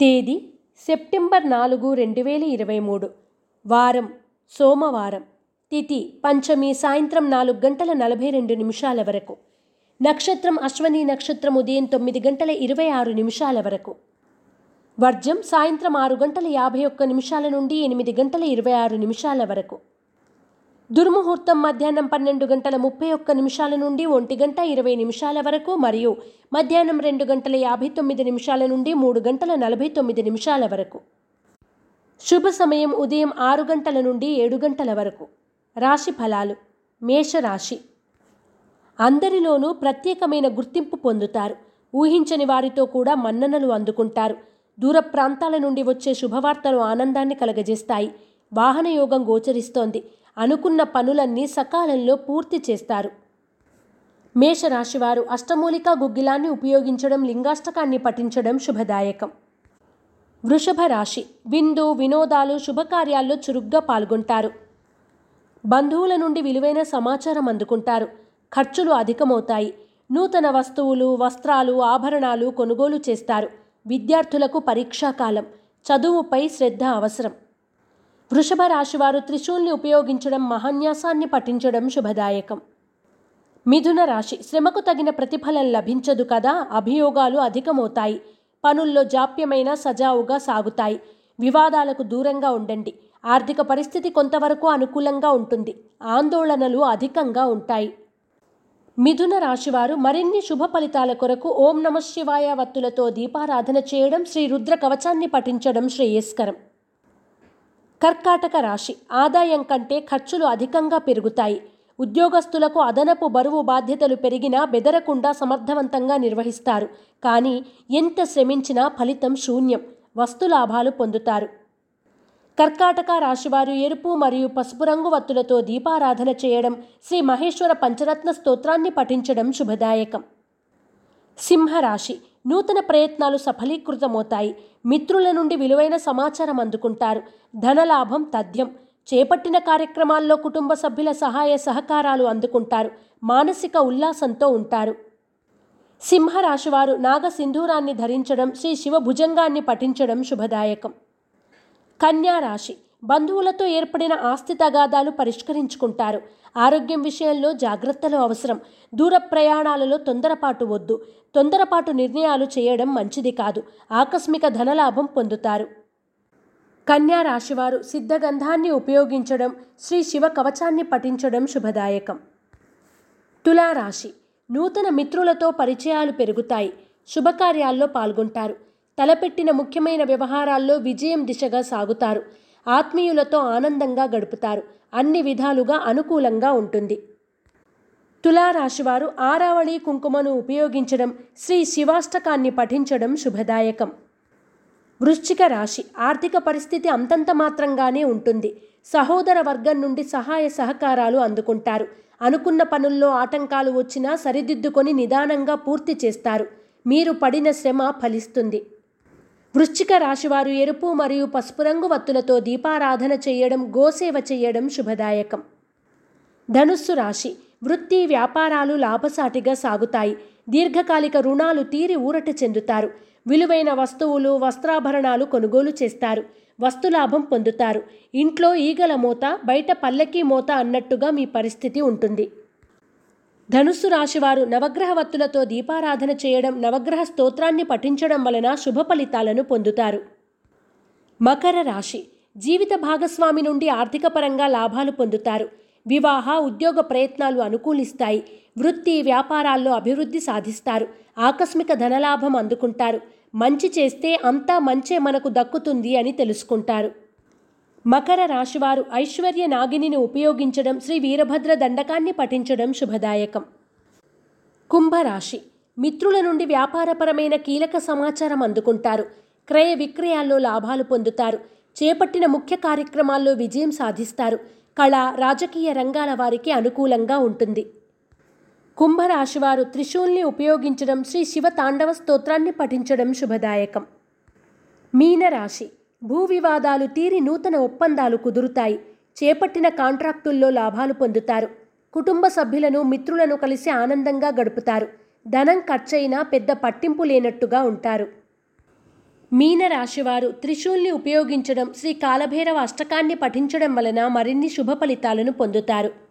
తేదీ సెప్టెంబర్ నాలుగు రెండు వేల ఇరవై మూడు. వారం సోమవారం తిథి పంచమి సాయంత్రం నాలుగు గంటల నలభై రెండు నిమిషాల వరకు. నక్షత్రం అశ్వని నక్షత్రం ఉదయం తొమ్మిది గంటల ఇరవై ఆరు నిమిషాల వరకు. వర్జం సాయంత్రం ఆరు గంటల యాభై ఒక్క నిమిషాల నుండి ఎనిమిది గంటల ఇరవై ఆరు నిమిషాల వరకు. దుర్ముహూర్తం మధ్యాహ్నం పన్నెండు గంటల ముప్పై ఒక్క నిమిషాల నుండి ఒంటి గంట ఇరవై నిమిషాల వరకు మరియు మధ్యాహ్నం రెండు గంటల యాభై తొమ్మిది నిమిషాల నుండి మూడు గంటల నలభై తొమ్మిది నిమిషాల వరకు. శుభ సమయం ఉదయం ఆరు గంటల నుండి ఏడు గంటల వరకు. రాశి ఫలాలు. మేషరాశి. అందరిలోనూ ప్రత్యేకమైన గుర్తింపు పొందుతారు. ఊహించని వారితో కూడా మన్ననలు అందుకుంటారు. దూర ప్రాంతాల నుండి వచ్చే శుభవార్తలు ఆనందాన్ని కలగజేస్తాయి. వాహనయోగం గోచరిస్తోంది. అనుకున్న పనులన్నీ సకాలంలో పూర్తి చేస్తారు. మేషరాశివారు అష్టమూలికా గుగ్గిలాన్ని ఉపయోగించడం లింగాష్టకాన్ని పఠించడం శుభదాయకం. వృషభ రాశి విందు వినోదాలు శుభకార్యాల్లో చురుగ్గా పాల్గొంటారు. బంధువుల నుండి విలువైన సమాచారం అందుకుంటారు. ఖర్చులు అధికమవుతాయి. నూతన వస్తువులు వస్త్రాలు ఆభరణాలు కొనుగోలు చేస్తారు. విద్యార్థులకు పరీక్షాకాలం చదువుపై శ్రద్ధ అవసరం. వృషభ రాశివారు త్రిశూల్ని ఉపయోగించడం మహాన్యాసాన్ని పఠించడం శుభదాయకం. మిథున రాశి శ్రమకు తగిన ప్రతిఫలం లభించదు కదా అభియోగాలు అధికమవుతాయి. పనుల్లో జాప్యమైన సజావుగా సాగుతాయి. వివాదాలకు దూరంగా ఉండండి. ఆర్థిక పరిస్థితి కొంతవరకు అనుకూలంగా ఉంటుంది. ఆందోళనలు అధికంగా ఉంటాయి. మిథున రాశివారు మరిన్ని శుభ ఫలితాల కొరకు ఓం నమ శివాయ వత్తులతో దీపారాధన చేయడం శ్రీ రుద్ర కవచాన్ని పఠించడం శ్రేయస్కరం. కర్కాటక రాశి. ఆదాయం కంటే ఖర్చులు అధికంగా పెరుగుతాయి. ఉద్యోగస్తులకు అదనపు బరువు బాధ్యతలు పెరిగినా బెదరకుండా సమర్థవంతంగా నిర్వహిస్తారు. కానీ ఎంత శ్రమించినా ఫలితం శూన్యం. వస్తులాభాలు పొందుతారు. కర్కాటక రాశివారు ఎరుపు మరియు పసుపు రంగు వత్తులతో దీపారాధన చేయడం శ్రీ మహేశ్వర పంచరత్న స్తోత్రాన్ని పఠించడం శుభదాయకం. సింహరాశి. నూతన ప్రయత్నాలు సఫలీకృతమవుతాయి. మిత్రుల నుండి విలువైన సమాచారం అందుకుంటారు. ధనలాభం తథ్యం. చేపట్టిన కార్యక్రమాల్లో కుటుంబ సభ్యుల సహాయ సహకారాలు అందుకుంటారు. మానసిక ఉల్లాసంతో ఉంటారు. సింహరాశివారు నాగసింధూరాన్ని ధరించడం శ్రీ శివ భుజంగాన్ని పఠించడం శుభదాయకం. కన్యా రాశి బంధువులతో ఏర్పడిన ఆస్తి తగాదాలు పరిష్కరించుకుంటారు. ఆరోగ్యం విషయంలో జాగ్రత్తలు అవసరం. దూర ప్రయాణాలలో తొందరపాటు వద్దు. తొందరపాటు నిర్ణయాలు చేయడం మంచిది కాదు. ఆకస్మిక ధనలాభం పొందుతారు. కన్యా రాశివారు సిద్ధగంధాన్ని ఉపయోగించడం శ్రీ శివ కవచాన్ని పఠించడం శుభదాయకం. తులారాశి. నూతన మిత్రులతో పరిచయాలు పెరుగుతాయి. శుభకార్యాల్లో పాల్గొంటారు. తలపెట్టిన ముఖ్యమైన వ్యవహారాల్లో విజయం దిశగా సాగుతారు. ఆత్మీయులతో ఆనందంగా గడుపుతారు. అన్ని విధాలుగా అనుకూలంగా ఉంటుంది. తులారాశివారు ఆరావళి కుంకుమను ఉపయోగించడం శ్రీ శివాష్టకాన్ని పఠించడం శుభదాయకం. వృశ్చిక రాశి ఆర్థిక పరిస్థితి అంతంత మాత్రంగానే ఉంటుంది. సహోదర వర్గం నుండి సహాయ సహకారాలు అందుకుంటారు. అనుకున్న పనుల్లో ఆటంకాలు వచ్చినా సరిదిద్దుకొని నిదానంగా పూర్తి చేస్తారు. మీరు పడిన శ్రమ ఫలిస్తుంది. వృశ్చిక రాశివారు ఎరుపు మరియు పసుపు రంగు వత్తులతో దీపారాధన చేయడం గోసేవ చేయడం శుభదాయకం. ధనుస్సు రాశి వృత్తి వ్యాపారాలు లాభసాటిగా సాగుతాయి. దీర్ఘకాలిక రుణాలు తీరి ఊరట చెందుతారు. విలువైన వస్తువులు వస్త్రాభరణాలు కొనుగోలు చేస్తారు. వస్తులాభం పొందుతారు. ఇంట్లో ఈగల మోత బయట పల్లకీ మోత అన్నట్టుగా మీ పరిస్థితి ఉంటుంది. ధనుస్సు రాశివారు నవగ్రహ వత్తులతో దీపారాధన చేయడం నవగ్రహ స్తోత్రాన్ని పఠించడం వలన శుభ ఫలితాలను పొందుతారు. మకర రాశి జీవిత భాగస్వామి నుండి ఆర్థిక పరంగా లాభాలు పొందుతారు. వివాహ ఉద్యోగ ప్రయత్నాలు అనుకూలిస్తాయి. వృత్తి వ్యాపారాల్లో అభివృద్ధి సాధిస్తారు. ఆకస్మిక ధనలాభం అందుకుంటారు. మంచి చేస్తే అంతా మంచే మనకు దక్కుతుంది అని తెలుసుకుంటారు. మకర రాశివారు ఐశ్వర్య నాగిని ఉపయోగించడం శ్రీ వీరభద్ర దండకాన్ని పఠించడం శుభదాయకం. కుంభరాశి. మిత్రుల నుండి వ్యాపారపరమైన కీలక సమాచారం అందుకుంటారు. క్రయ విక్రయాల్లో లాభాలు పొందుతారు. చేపట్టిన ముఖ్య కార్యక్రమాల్లో విజయం సాధిస్తారు. కళ రాజకీయ రంగాల వారికి అనుకూలంగా ఉంటుంది. కుంభరాశివారు త్రిశూల్ని ఉపయోగించడం శ్రీ శివ తాండవ స్తోత్రాన్ని పఠించడం శుభదాయకం. మీనరాశి. భూ వివాదాలు తీరి నూతన ఒప్పందాలు కుదురుతాయి. చేపట్టిన కాంట్రాక్టుల్లో లాభాలు పొందుతారు. కుటుంబ సభ్యులను మిత్రులను కలిసి ఆనందంగా గడుపుతారు. ధనం ఖర్చయినా పెద్ద పట్టింపు లేనట్టుగా ఉంటారు. మీనరాశివారు త్రిశూల్ని ఉపయోగించడం శ్రీ కాలభైరవ అష్టకాన్ని పఠించడం వలన మరిన్ని శుభ ఫలితాలను పొందుతారు.